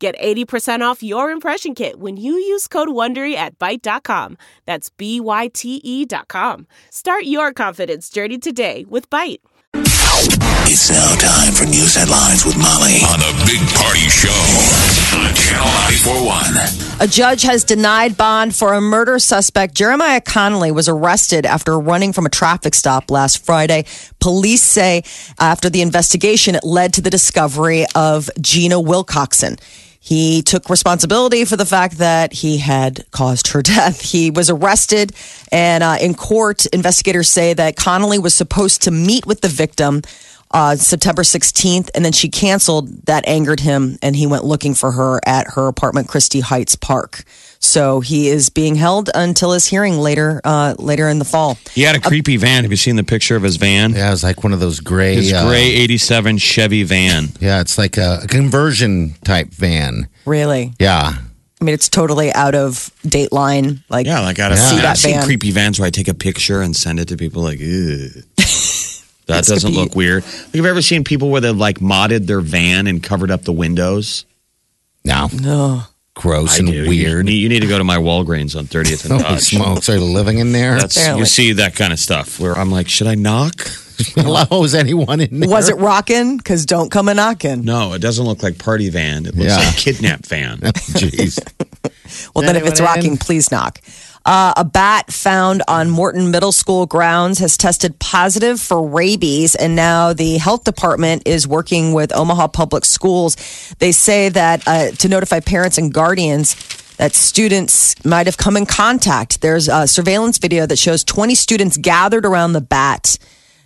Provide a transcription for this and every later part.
Get 80% off your impression kit when you use code WONDERY at Byte.com. That's B-Y-T-E dot com. Start your confidence journey today with Byte. It's now time for news headlines with Molly on the Big Party Show on Channel 941. A judge has denied bond for a murder suspect. Jeremiah Connolly was arrested after running from a traffic stop last Friday. Police say after the investigation, it led to the discovery of Gina Wilcoxon. He took responsibility for the fact that he had caused her death. He was arrested, and uh, in court, investigators say that Connolly was supposed to meet with the victim uh, September 16th, and then she canceled. That angered him, and he went looking for her at her apartment, Christie Heights Park. So he is being held until his hearing later, uh, later in the fall. He had a creepy van. Have you seen the picture of his van? Yeah, it's like one of those gray. His uh, gray 87 Chevy van. Yeah, it's like a conversion type van. Really, Yeah. I mean, it's totally out of Dateline. Like, Yeah, like I don't see I've that seen van. creepy vans where I take a picture and send it to people like, that doesn't be- look weird. Have you ever seen people where they've like modded their van and covered up the windows? No. No. Gross I and do. Weird. need, you need to go to my Walgreens on 30th and oh, Holy Dodge. smokes, are you living in there? That's Apparently. you see that kind of stuff where I'm like, should I knock? Allows anyone in there? Was it rocking? Because don't come a knocking. No, it doesn't look like party van. It looks Yeah. like kidnap van. Oh, jeez. Well, then if it's rocking, in? please knock. Uh, a bat found on Morton Middle School grounds has tested positive for rabies, and now the health department is working with Omaha Public Schools. They say that uh, to notify parents and guardians that students might have come in contact. There's a surveillance video that shows 20 students gathered around the bat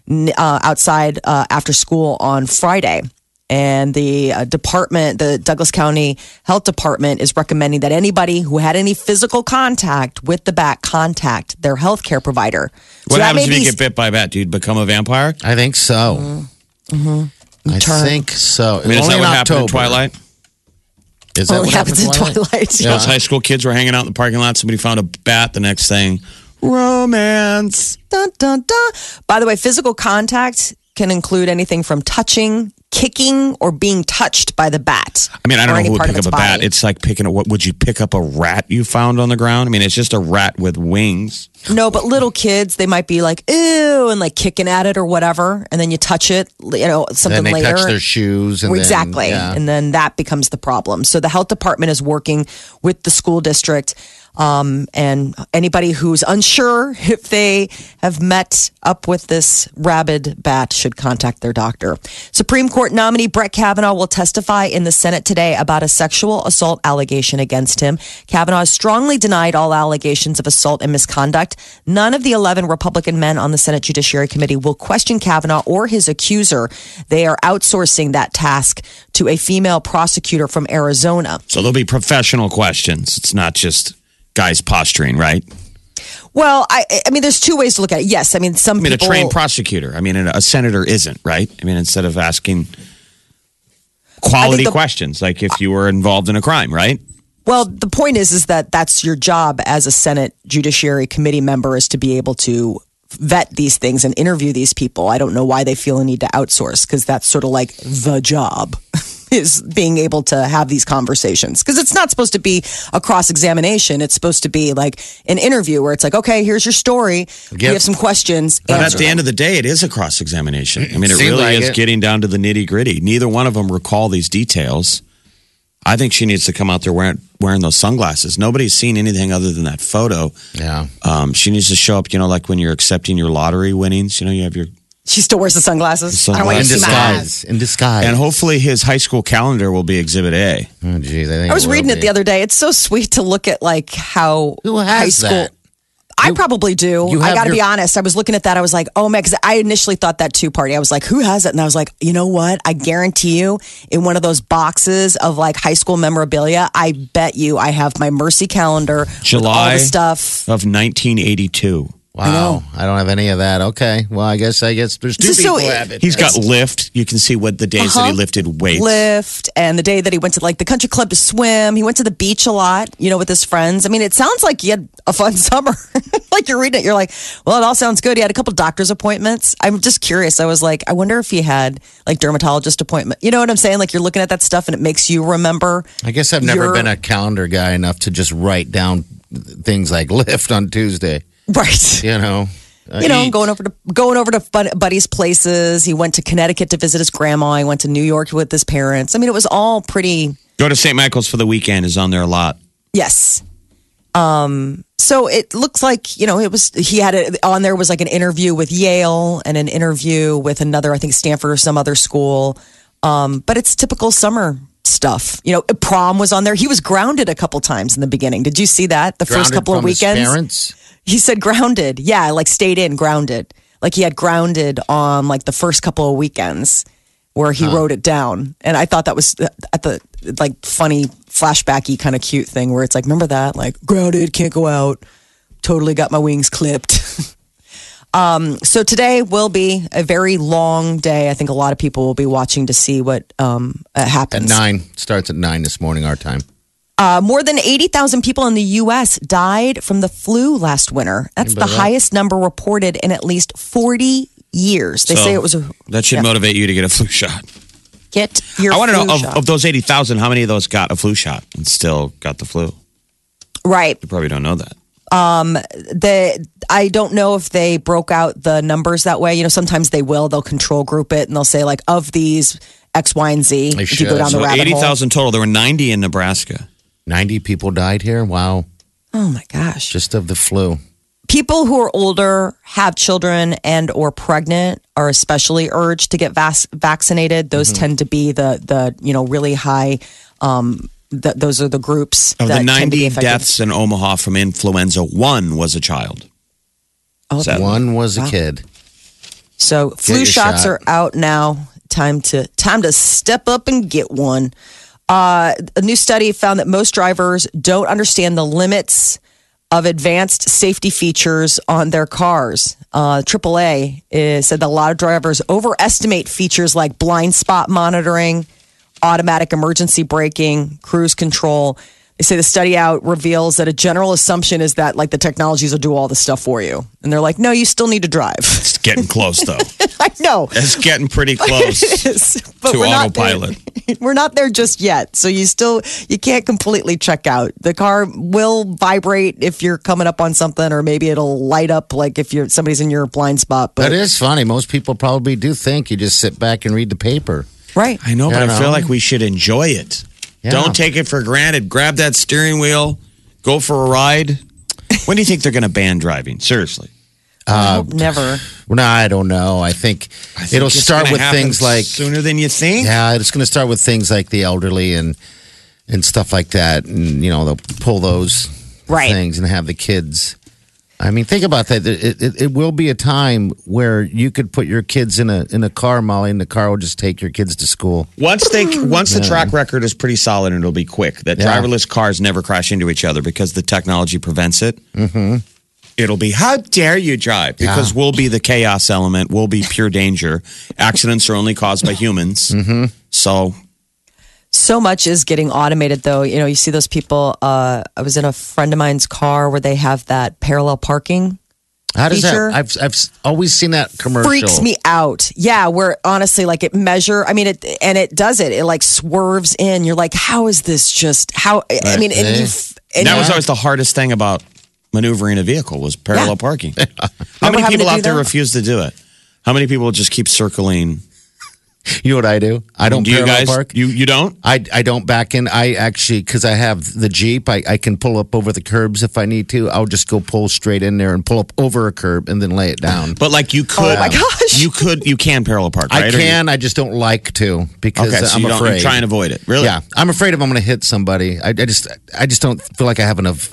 uh, outside uh, after school on Friday. And the uh, department, the Douglas County Health Department, is recommending that anybody who had any physical contact with the bat contact their healthcare provider. What that happens if you get bit by a bat? Do you become a vampire? I think so. I Turn. think so. I mean, is Only that what in happened in Twilight? Is that Only what happens in happened Twilight. Those high school kids were hanging out in the parking lot. Somebody found a bat. The next thing, romance. Dun, dun, dun. By the way, physical contact can include anything from touching, kicking, or being touched by the bat. I mean, I don't know who would pick up a bat. It's like picking a, what would you pick up a rat you found on the ground? I mean, it's just a rat with wings. No, but little kids, they might be like, ew, and like kicking at it or whatever. And then you touch it, you know, something Then they later. touch their shoes. And then- exactly. yeah. And then that becomes the problem. So the health department is working with the school district. Um, and anybody who's unsure if they have met up with this rabid bat should contact their doctor. Supreme Court nominee Brett Kavanaugh will testify in the Senate today about a sexual assault allegation against him. Kavanaugh has strongly denied all allegations of assault and misconduct. None of the 11 Republican men on the Senate Judiciary Committee will question Kavanaugh or his accuser. They are outsourcing that task to a female prosecutor from Arizona. So there'll be professional questions. It's not just guys posturing, right? Well, I, I mean, there's two ways to look at it. Yes, I mean, some I mean, people. a trained prosecutor. I mean, a senator isn't, right? I mean, instead of asking quality the- questions, like if you were involved in a crime, right? Well, the point is, is that that's your job as a Senate Judiciary Committee member is to be able to vet these things and interview these people. I don't know why they feel a need to outsource because that's sort of like the job is being able to have these conversations because it's not supposed to be a cross examination. It's supposed to be like an interview where it's like, okay, here's your story. We have some questions. But at the them. end of the day, it is a cross examination. I mean, it Seems really like is it. getting down to the nitty gritty. Neither one of them recall these details. I think she needs to come out there wearing wearing those sunglasses. Nobody's seen anything other than that photo. Yeah. Um, she needs to show up. You know, like when you're accepting your lottery winnings. You know, you have your she still wears the sunglasses. I don't want In you to see my eyes. disguise. In disguise. and hopefully his high school calendar will be Exhibit A. oh, geez, I, think I was will reading it the other day. It's so sweet to look at like how Who has high school. that? I probably do. you I got to be honest. I was looking at that. I was like, oh man, because I initially thought that two party. I was like, who has it? And I was like, you know what? I guarantee you, in one of those boxes of like high school memorabilia, I bet you I have my Mercy calendar with all July the stuff. of 1982. Wow, I, don't have any of that. Okay, well, I guess I guess there's two So- so people it- have it. He's got lift. You can see what the days that he Uh-huh. lifted weights. Lift and the day that he went to like the country club to swim. He went to the beach a lot, you know, with his friends. I mean, it sounds like he had a fun summer. like you're reading it, you're like, well, it all sounds good. He had a couple doctor's appointments. I'm just curious. I was like, I wonder if he had like dermatologist appointment. You know what I'm saying? Like you're looking at that stuff and it makes you remember. I guess I've never You're- been a calendar guy enough to just write down things like lift on Tuesday. Right. You know, You know, Eat. going over to going over to Bud- Buddy's places. He went to Connecticut to visit his grandma. He went to New York with his parents. I mean, it was all pretty Go to St. Michael's for the weekend is on there a lot. Yes. Um, so it looks like, you know, it was, he had it on there was like an interview with Yale and an interview with another, I think Stanford or some other school. Um, but it's typical summer stuff. You know, prom was on there. He was grounded a couple times in the beginning. Did you see that? The first Grounded couple of from his weekends? parents. He said grounded. Yeah, like stayed in, grounded. Like he had grounded on like the first couple of weekends where he wrote it down. And I thought that was uh, at the like funny flashbacky kind of cute thing where it's like, remember that? Like grounded, can't go out. Totally got my wings clipped. um, so today will be a very long day. I think a lot of people will be watching to see what um, uh, At happens. nine starts at nine this morning, our time. Uh, more than 80,000 people in the U.S. died from the flu last winter. That's the that? highest number reported in at least 40 years. They So say it was a that should yeah. motivate you to get a flu shot. get your I want to know of, of those 80,000, how many of those got a flu shot and still got the flu? right. You probably don't know that. The I don't know if they broke out the numbers that way. You know, sometimes they will. They'll control group it and they'll say like of these X, Y, and Z. They if you go should. down the So rabbit hole. 80,000 total. There were 90 in Nebraska. Ninety people died here. Wow, Oh my gosh. just of the flu. people who are older have children and or pregnant are especially urged to get vac- vaccinated those Mm-hmm. tend to be the the you know really high um th- those are the groups Of that the tend to be 90 deaths in Omaha from influenza, one was a child. Oh, Sadly. One was a Wow. kid. so flu shots shot. are out now time to time to step up and get one uh, a new study found that most drivers don't understand the limits of advanced safety features on their cars. Uh, AAA is, said that a lot of drivers overestimate features like blind spot monitoring, automatic emergency braking, cruise control. They say the study out reveals that a general assumption is that like the technologies will do all the stuff for you, and they're like, no, you still need to drive. It's getting close, though. I know. It's getting pretty close. To we're not autopilot. we're not there just yet. So you still you can't completely check out. The car will vibrate if you're coming up on something, or maybe it'll light up like if you're somebody's in your blind spot. But That is funny. Most people probably do think you just sit back and read the paper. right. I know, but You I feel like we should enjoy it. Yeah. Don't take it for granted. Grab that steering wheel, go for a ride. When do you think they're going to ban driving? Seriously. I hope never. Well, no, I don't know. I think, I think it'll start with things like sooner than you think. yeah, it's going to start with things like the elderly and and stuff like that, and you know they'll pull those Right. things and have the kids. I mean, think about that. It, it, it will be a time where you could put your kids in a in a car, Molly, and the car will just take your kids to school. Once they once the track record is pretty solid and it'll be quick. That Yeah. driverless cars never crash into each other because the technology prevents it. Mm-hmm. It'll be how dare you drive because Yeah. we'll be the chaos element. We'll be pure danger. Accidents are only caused by humans. Mm-hmm. So So much is getting automated, though. You know, you see those people. Uh, I was in a friend of mine's car where they have that parallel parking. How does Feature? that? I've I've always seen that commercial. freaks me out. Yeah, where honestly, like it measure. I mean, it and it does it. It like swerves in. You're like, how is this just how? I mean, and you. And that you- was always the hardest thing about maneuvering a vehicle was parallel Yeah. parking. How many people out there that? refuse to do it? How many people just keep circling? You know what I do? I don't do you parallel guys? park. You you don't? I, I don't back in. I actually, because I have the Jeep, I, I can pull up over the curbs if I need to. I'll just go pull straight in there and pull up over a curb and then lay it down. But like you oh could. Oh my gosh. You could. You can parallel park. Right? I you- can, I just don't like to because Okay, so I'm you afraid. try and avoid it. Really? Yeah, I'm afraid if I'm going to hit somebody, I, I just I just don't feel like I have enough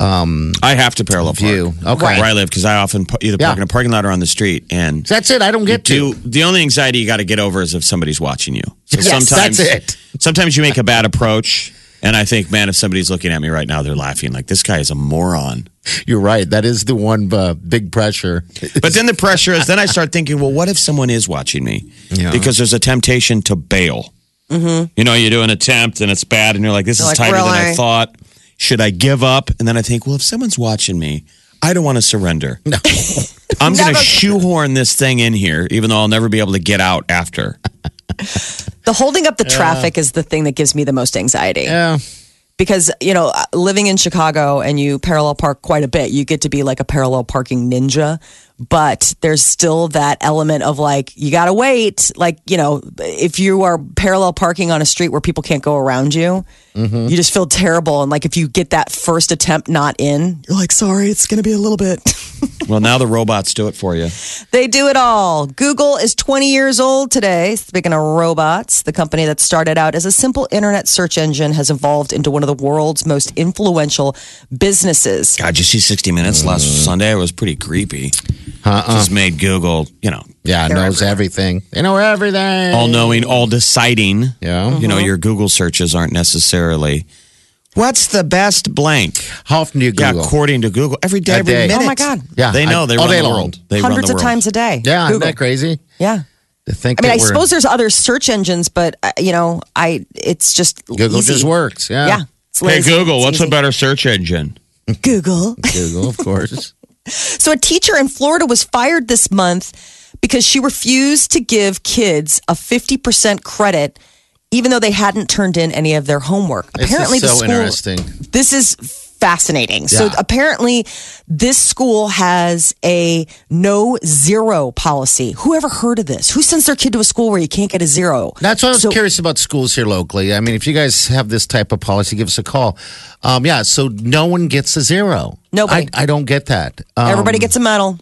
I have to parallel park. Okay. Where I live because I often pa- either park Yeah. in a parking lot or on the street. And That's it. I don't get do to. the only anxiety you got to get over is if somebody's watching you. So Yes, sometimes that's it. Sometimes you make a bad approach, and I think, man, if somebody's looking at me right now, they're laughing like this guy is a moron. You're right. That is the one uh, big pressure. But then the pressure is, then I start thinking, well, what if someone is watching me? Yeah. Because there's a temptation to bail. Mm-hmm. You know, you do an attempt and it's bad, and you're like, this You're is like, tighter than I thought. Should I give up? And then I think, well, if someone's watching me, I don't want to surrender. No. I'm going to shoehorn this thing in here, even though I'll never be able to get out after. The holding up the traffic is the thing that gives me the most anxiety. yeah. because you know uh, living in chicago and you parallel park quite a bit you get to be like a parallel parking ninja but there's still that element of like you gotta wait like you know if you are parallel parking on a street where people can't go around you mm-hmm. you just feel terrible and like if you get that first attempt not in you're like sorry it's gonna be a little bit Well, now the robots do it for you. They do it all. Google is 20 years old today. Speaking of robots, the company that started out as a simple internet search engine has evolved into one of the world's most influential businesses. God, you see 60 Minutes last mm. Sunday? It was pretty creepy. Uh-uh. Just made Google, you know, Yeah, knows everything. They know everything. all knowing, all deciding. Yeah. You know, your Google searches aren't necessarily what's the best blank. How often do you Yeah, according to Google, every day, A every day. minute. Oh my God. Yeah, they know I- they all run day the long. world. They Hundreds run the world. Of times a day. yeah, isn't that crazy? Yeah. To think I mean, I we're- suppose there's other search engines, but uh, you know, I it's just Google easy. just works. Yeah. Yeah. Hey. Google, It's what's a better search engine? Google? Google, of course. So, a teacher in Florida was fired this month because she refused to give kids a 50% credit, even though they hadn't turned in any of their homework. This Apparently, is the school. interesting. This is fascinating. So, apparently, this school has a no zero policy. Who ever heard of this? Who sends their kid to a school where you can't get a zero? That's what I was So- curious about schools here locally. I mean, if you guys have this type of policy, give us a call. Um, yeah, so no one gets a zero. Nobody. I, I don't get that. Um, Everybody gets a medal.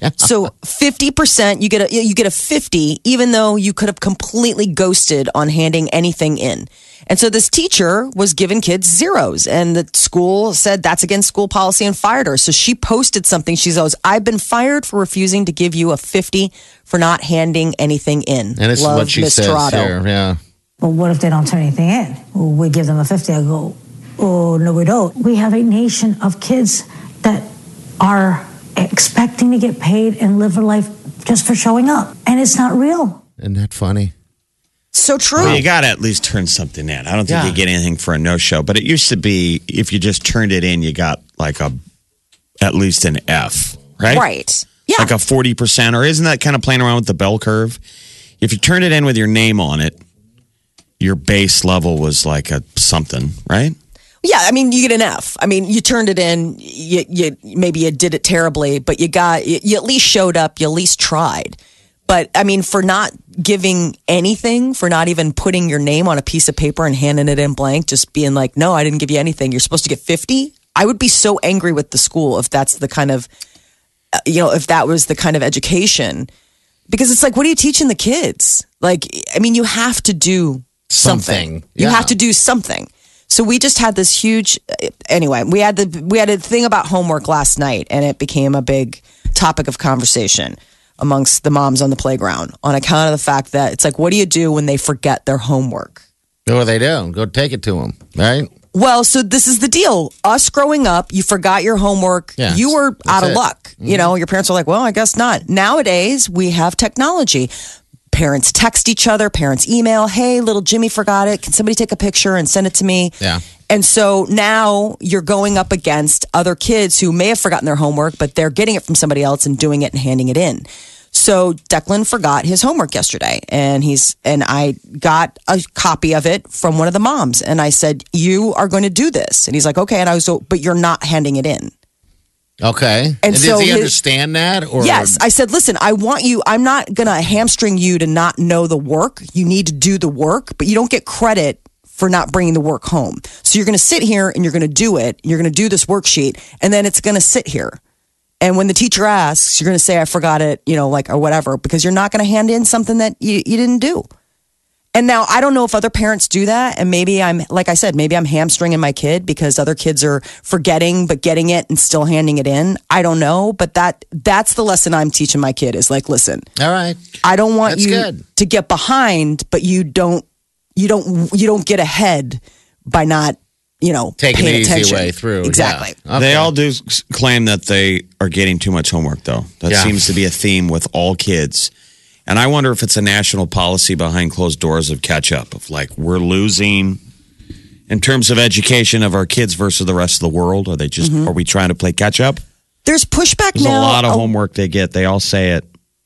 Yeah. So fifty percent, you get a you get a fifty, even though you could have completely ghosted on handing anything in. And so this teacher was giving kids zeros, and the school said that's against school policy and fired her. So she posted something. She goes, "I've been fired for refusing to give you a fifty for not handing anything in." And this Love, is what she Miss says Tirado. here. Yeah. Well, what if they don't turn anything in? Well, we give them a 50. I go, oh, no, we don't. We have a nation of kids that are expecting to get paid and live a life just for showing up. And it's not real. Isn't that funny? So true. Well, you got to at least turn something in. I don't think Yeah. you get anything for a no show, but it used to be if you just turned it in, you got like a at least an F, right? right. Yeah. Like a 40%, or isn't that kind of playing around with the bell curve? If you turned it in with your name on it, your base level was like a something, right? Yeah, I mean, you get an F. I mean, you turned it in. You, you maybe you did it terribly, but you got you, you at least showed up. You at least tried. But I mean, for not giving anything, for not even putting your name on a piece of paper and handing it in blank, just being like, "No, I didn't give you anything. You're supposed to get 50." I would be so angry with the school if that's the kind of, uh, you know, if that was the kind of education, because it's like, what are you teaching the kids? Like, I mean, you have to do something. Something. You Yeah. have to do something. So we just had this huge. Anyway, we had the we had a thing about homework last night, and it became a big topic of conversation amongst the moms on the playground on account of the fact that it's like, what do you do when they forget their homework? What do they do? Go take it to them, right? Well, so this is the deal. Us growing up, you forgot your homework. Yeah, you were out of it. luck. You mm-hmm. know, your parents are like, well, I guess not. Nowadays, we have technology. Parents text each other, parents email, hey, little Jimmy forgot it. Can somebody take a picture and send it to me? Yeah. And so now you're going up against other kids who may have forgotten their homework, but they're getting it from somebody else and doing it and handing it in. So Declan forgot his homework yesterday and he's and I got a copy of it from one of the moms and I said, "You are going to do this." And he's like, "Okay." And I was so, "But you're not handing it in." Okay. And does so he his- understand that? Or Yes, I said, "Listen, I want you I'm not going to hamstring you to not know the work. You need to do the work, but you don't get credit for not bringing the work home. So you're going to sit here and you're going to do it. You're going to do this worksheet and then it's going to sit here. And when the teacher asks, you're going to say, I forgot it, you know, like, or whatever, because you're not going to hand in something that you, you didn't do. And now I don't know if other parents do that. And maybe I'm, like I said, maybe I'm hamstringing my kid because other kids are forgetting, but getting it and still handing it in. I don't know. But that, that's the lesson I'm teaching my kid is like, listen, All right. I don't want That's you good. to get behind, but you don't, you don't, you don't get ahead by not, you know, Taking paying the easy attention. way through. Exactly. Yeah. They all do claim that they are getting too much homework, though. That Yeah. seems to be a theme with all kids. And I wonder if it's a national policy behind closed doors of catch up, of like, we're losing in terms of education of our kids versus the rest of the world. Are they just, mm-hmm. are we trying to play catch up? There's pushback There's now. a lot of homework they get. They all say it.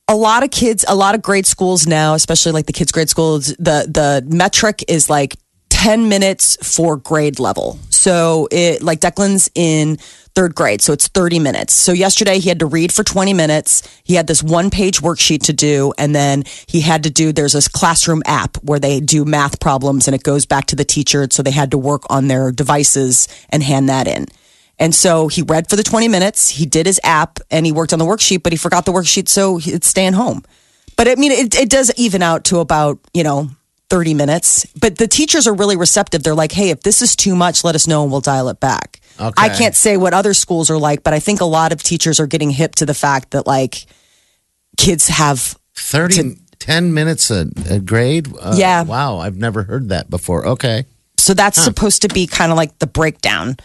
a lot of kids, a lot of grade schools now, especially like the kids' grade schools, the the metric is like ten minutes for grade level. So it like Declan's in third grade, so it's thirty minutes. So yesterday he had to read for twenty minutes. He had this one page worksheet to do, and then he had to do. There's this classroom app where they do math problems, and it goes back to the teacher. So they had to work on their devices and hand that in. And so he read for the 20 minutes, he did his app, and he worked on the worksheet, but he forgot the worksheet, so he- it's staying home. But I mean, it, it does even out to about, you know, 30 minutes. But the teachers are really receptive. They're like, hey, if this is too much, let us know and we'll dial it back. Okay. I can't say what other schools are like, but I think a lot of teachers are getting hip to the fact that, like, kids have 30, 10 minutes a, a grade? Uh, Yeah. Wow. I've never heard that before. Okay. So that's supposed to be kind of like the breakdown.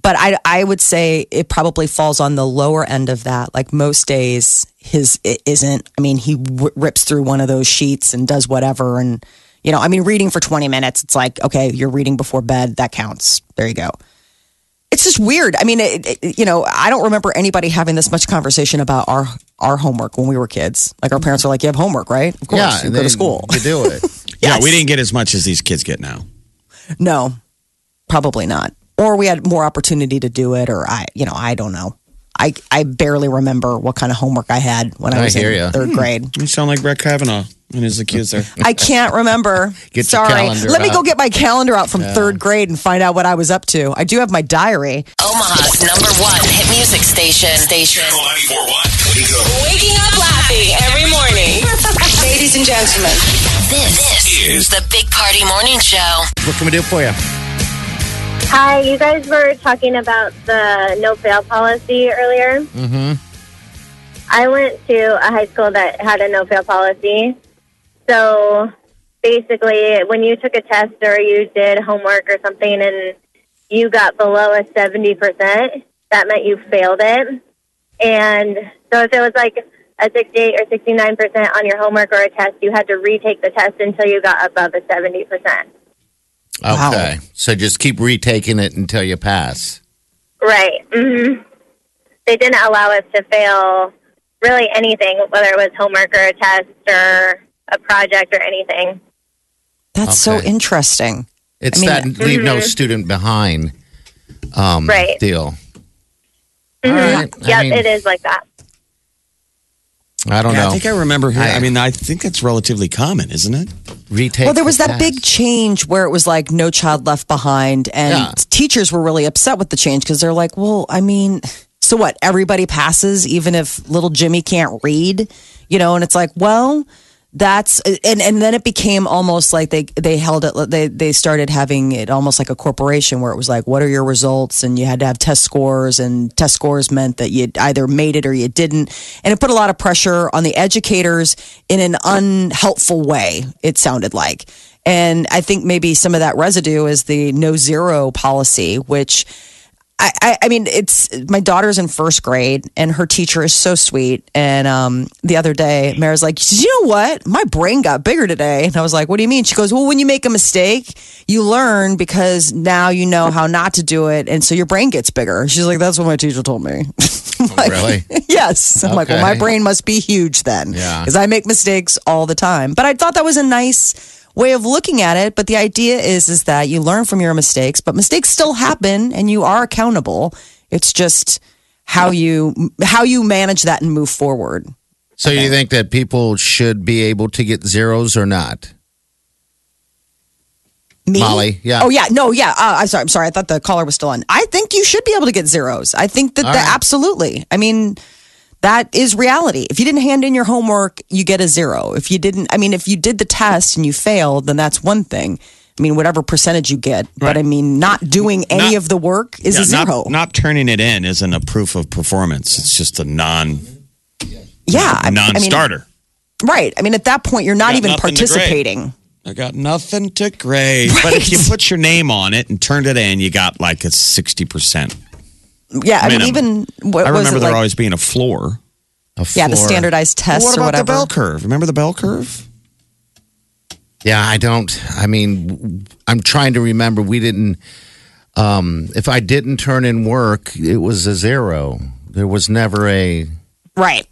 But I, I would say it probably falls on the lower end of that. Like most days, his it isn't. I mean, he w- rips through one of those sheets and does whatever. And, you know, I mean, reading for 20 minutes, it's like, okay, you're reading before bed. That counts. There you go. It's just weird. I mean, it, it, you know, I don't remember anybody having this much conversation about our our homework when we were kids. Like our parents are like, "You have homework, right? Of course, yeah. you go to school." You do it. Yeah, we didn't get as much as these kids get now. No, probably not. Or we had more opportunity to do it, or I, you know, I don't know. I I barely remember what kind of homework I had when I I was hear in ya. third hmm. grade. You sound like Brett Kavanaugh and his accuser. I can't remember. Get your Sorry. calendar Let me go out. get my calendar out from third grade and find out what I was up to. I do have my diary. Omaha's number one hit music station. Station. Channel 941. Wake up. Waking up laughing every morning. Ladies and gentlemen, this, is the Big Party Morning Show. What can we do for you? Hi, you guys were talking about the no fail policy earlier. Mm-hmm. I went to a high school that had a no fail policy. So basically, when you took a test or you did homework or something and you got below a 70%, that meant you failed it. And so if it was like a 68 or 69% on your homework or a test, you had to retake the test until you got above a 70%. Wow. Okay. So just keep retaking it until you pass. Right. hmm They didn't allow us to fail really anything, whether it was homework or a test or a project or anything. That's so interesting. It's I mean- that leave no student behind um, Right. deal. Mhm. All right. I Yep, mean, it is like that. I don't Yeah, know. I think I remember. Hearing, I, I- mean, I think that's relatively common, isn't it? Retake. Well, there was the that big change where it was like no child left behind, and Yeah. teachers were really upset with the change because they're like, well, I mean, so what? Everybody passes, even if little Jimmy can't read, you know? And it's like, well, that's and and then it became almost like they they held it they they started having it almost like a corporation where it was like what are your results? And you had to have test scores and test scores meant that you either made it or you didn't. And it put a lot of pressure on the educators in an unhelpful way it sounded like. And i think maybe some of that residue is the no zero policy which I, I, I mean, it's my daughter's in first grade, and her teacher is so sweet. And um, the other day, Mara's like, "Did you know what? My brain got bigger today." And I was like, "What do you mean?" She goes, "Well, when you make a mistake, you learn because now you know how not to do it, and so your brain gets bigger." She's like, "That's what my teacher told me." I'm like, really? yes. I'm like, well, my brain must be huge then, Yeah. because I make mistakes all the time. But I thought that was a nice way of looking at it. But the idea is, is that you learn from your mistakes, but mistakes still happen, and you are accountable. It's just how you how you manage that and move forward. So you think that people should be able to get zeros or not? Me? Molly, yeah. Oh yeah, no, yeah. Uh, I'm sorry. I'm sorry. I thought the caller was still on. I think you should be able to get zeros. I think that the, right. absolutely. I mean, That is reality. If you didn't hand in your homework, you get a zero. If you didn't, I mean, if you did the test and you failed, then that's one thing. I mean, whatever percentage you get. But I mean, not doing any Not- of the work is Yeah, a zero. Not, not turning it in isn't a proof of performance. It's just a non yeah. I- I mean, non-starter. right. I mean, at that point, you're not even nothing to grade. participating. I got nothing to grade. But if you put your name on it and turned it in, you got like a sixty percent. Yeah. I mean, Minimum. even what I was remember it there like? always being a floor. A yeah, the floor. standardized tests what or about whatever. the bell curve? Remember the bell curve? Yeah, I don't. I mean, I'm trying to remember. We didn't. Um, if I didn't turn in work, it was a zero. There was never a. Right.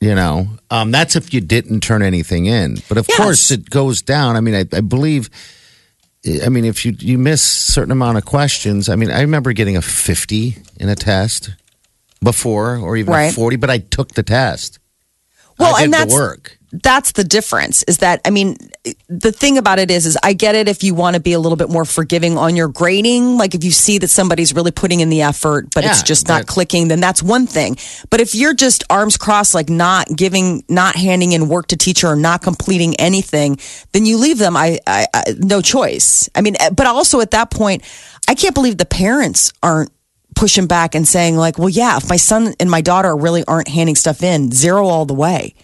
You know, um, that's if you didn't turn anything in. But of Yes. course, it goes down. I mean, I, I believe. I mean, if you you miss certain amount of questions, I mean, I remember getting a 50 in a test before, or even Right. a 40. But I took the test. Well, and that's work. That's the difference is that i mean the thing about it is is i get it if you want to be a little bit more forgiving on your grading like if you see that somebody's really putting in the effort but it's just not clicking then that's one thing. But if you're just arms crossed like not giving not handing in work to teacher or not completing anything then you leave them i, I, I no choice. I mean eh, but also at that point i can't believe the parents aren't pushing back and saying like well yeah if my son and my daughter really aren't handing stuff in zero all the way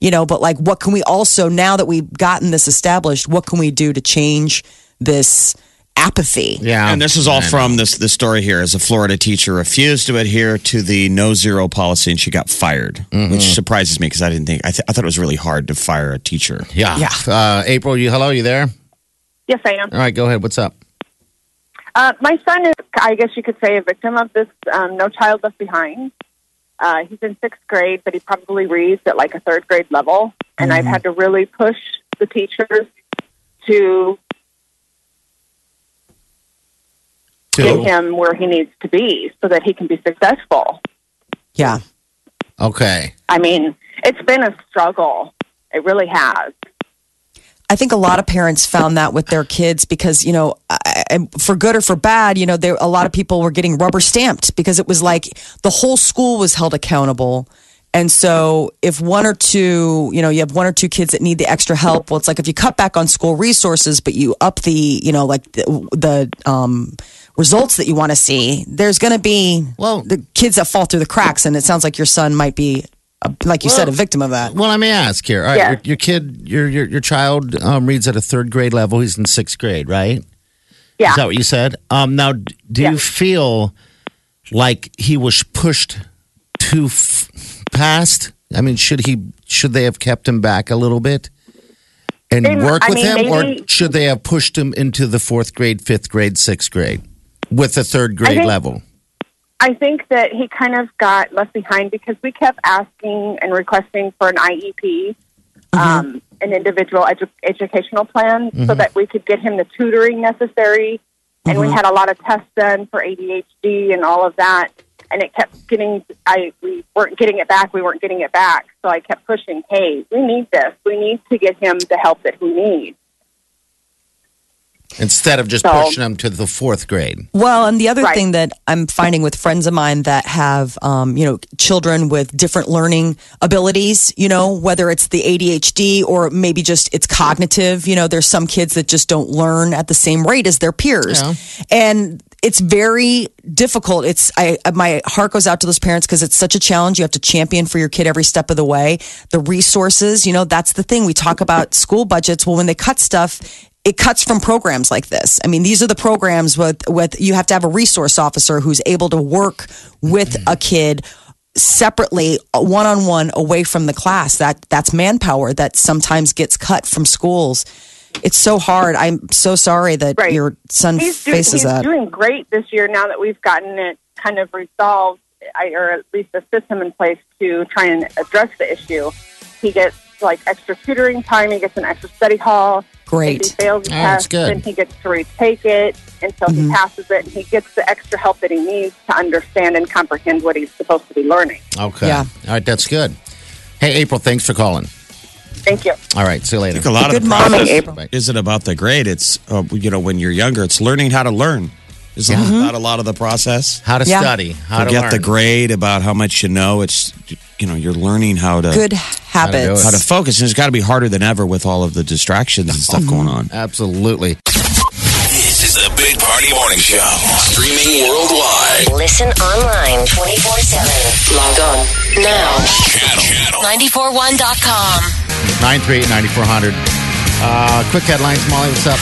you know but like what can we also now that we've gotten this established what can we do to change this apathy Yeah, And this is all from this this story here. As a Florida teacher refused to adhere to the no zero policy, and she got fired, Mm-hmm. which surprises me because I didn't think I, th- I thought it was really hard to fire a teacher. Yeah. Yeah. Uh, April, you hello, you there? Yes, I am. All right, go ahead. What's up? Uh, my son is, I guess you could say, a victim of this um, No Child Left Behind. Uh, he's in sixth grade, but he probably reads at like a third grade level. And I've had to really push the teachers to get him where he needs to be so that he can be successful. yeah Okay. I mean, it's been a struggle. It really has. I think a lot of parents found that with their kids because, you know, I, for good or for bad, you know, there a lot of people were getting rubber stamped because it was like the whole school was held accountable. And so if one or two, you know, you have one or two kids that need the extra help, well, it's like if you cut back on school resources, but you up the, you know, like the, the um, results that you want to see, there's going to be Well- the kids that fall through the cracks. And it sounds like your son might be, uh, like you said, a victim of that. Well, let me ask here. All right, Yeah. your, your kid, your your your child um, reads at a third grade level. He's in sixth grade, right? Yeah. Is that what you said? Um, now, do Yeah. you feel like he was pushed too f- past? I mean, should he should they have kept him back a little bit and They- work I with mean, him, or should they have pushed him into the fourth grade, fifth grade, sixth grade with the third grade think- level? I think that he kind of got left behind because we kept asking and requesting for an IEP, mm-hmm. um, an individual edu- educational plan, so mm-hmm. that we could get him the tutoring necessary. And we mm-hmm. had a lot of tests done for ADHD and all of that. And it kept getting, I we weren't getting it back. We weren't getting it back. So I kept pushing. Hey, we need this. We need to get him the help that he needs. Instead of just So- pushing them to the fourth grade. Well, and the other Right. thing that I'm finding with friends of mine that have, um, you know, children with different learning abilities, you know, whether it's the ADHD or maybe just it's cognitive, you know, there's some kids that just don't learn at the same rate as their peers. Yeah. And it's very difficult. It's I my heart goes out to those parents because it's such a challenge. You have to champion for your kid every step of the way. The resources, you know, that's the thing. We talk about school budgets. Well, when they cut stuff, it cuts from programs like this. I mean, these are the programs with with you have to have a resource officer who's able to work with a kid separately one on one away from the class. That that's manpower that sometimes gets cut from schools. It's so hard. I'm so sorry that Right. your son he's, faces he's that. doing great this year now that we've gotten it kind of resolved, I, or at least a system in place to try and address the issue. He gets like extra tutoring time. He gets an extra study hall. Great. If he fails the Oh, that's test, good. then he gets to retake it until Mm-hmm. he passes it. And he gets the extra help that he needs to understand and comprehend what he's supposed to be learning. Okay. Yeah. All right, that's good. Hey, April, thanks for calling. Thank you. All right, see you later. I think a lot of Good the morning, April. isn't about the grade. It's uh, you know when you're younger, it's learning how to learn. Isn't that about a lot of the process? How to Yeah. study, how to Forget learn. the grade about how much you know. It's you know you're learning how to Good do habits. it. how to focus, and it's got to be harder than ever with all of the distractions and stuff going on. Absolutely. This is the Big Party Morning Show. Streaming worldwide. Listen online 24 7. Log on now. Channel. Channel. 941.com. 938 9400. Uh, quick headlines, Molly. What's up?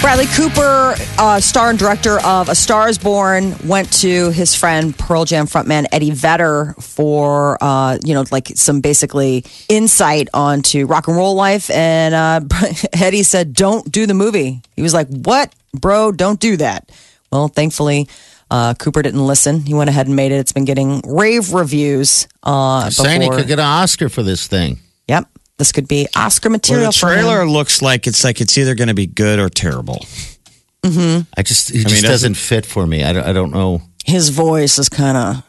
Bradley Cooper, uh, star and director of A Star is Born, went to his friend Pearl Jam frontman Eddie Vedder for, uh, you know, like some basically insight onto rock and roll life. And uh, Eddie said, don't do the movie. He was like, what? Bro, don't do that. Well, thankfully, uh, Cooper didn't listen. He went ahead and made it. It's been getting rave reviews. Uh, Saying he could get an Oscar for this thing. Yep. This could be Oscar Well, material the for him. trailer looks like it's like it's either going to be good or terrible. Mm-hmm. I just, it mean, just doesn't- doesn't fit for me. I don't, I don't know. his voice is kind of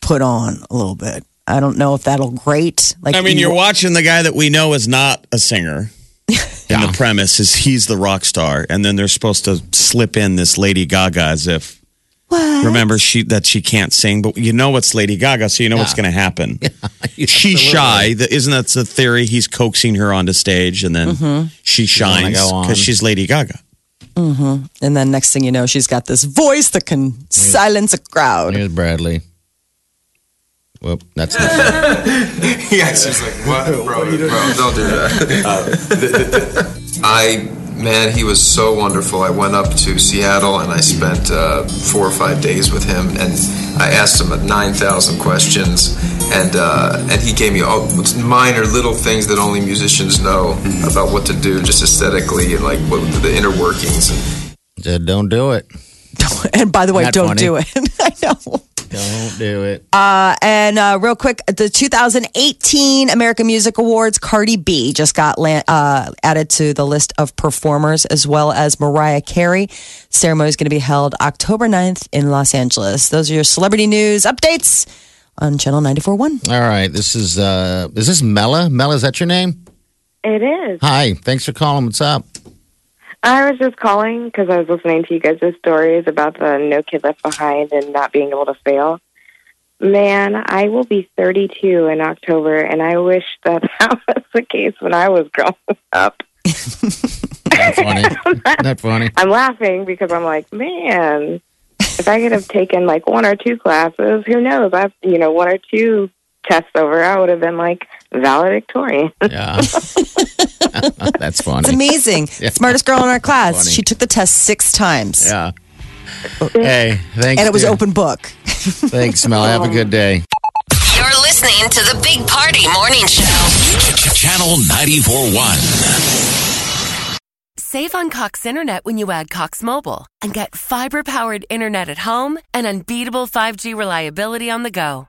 put on a little bit. I don't know if that'll grate. Like I mean, you- you're watching the guy that we know is not a singer. And the premise is he's the rock star, and then they're supposed to slip in this Lady Gaga as if What? remember she that she can't sing, but you know it's Lady Gaga, so you know what's going to happen. She's shy. The- Isn't that the theory? He's coaxing her onto stage, and then Mm-hmm. she shines because she's Lady Gaga. and then next thing you know, she's got this voice that can silence a crowd. Here's Bradley. Whoop, that's not Yeah, she's like, what, bro, bro, don't do that. Uh, th- th- th- I, man, he was so wonderful. I went up to Seattle and I spent uh, four or five days with him, and I asked him nine thousand questions, and uh, and he gave me all minor little things that only musicians know about what to do, just aesthetically and like what the inner workings. And Said, don't do it. And by the way, Not don't funny. do it. I know. Don't do it. And uh, real quick, the 2018 American Music Awards, Cardi B just got la- uh, added to the list of performers, as well as Mariah Carey. Ceremony is going to be held October 9th in Los Angeles. Those are your celebrity news updates on Channel 94.1. All right. This is, uh, is this Mela? Mela, is that your name? It is. Hi. Thanks for calling. What's up? I was just calling because I was listening to you guys' stories about the no kid left behind and not being able to fail. Man, I will be 32 in October, and I wish that that was the case when I was growing up. Not funny. Not funny. I'm laughing because I'm like, man, if I could have taken like one or two classes, who knows? I've, you know, one or two tests over, I would have been like valedictorian. Yeah. That's funny. It's amazing. Yeah. Smartest girl in our class. Funny. She took the test six times. Yeah. Hey, thanks. And it was dear. open book. Thanks, Mel. Have a good day. You're listening to the Big Party Morning Show. Channel 94.1. Save on Cox Internet when you add Cox Mobile and get fiber powered internet at home and unbeatable 5G reliability on the go.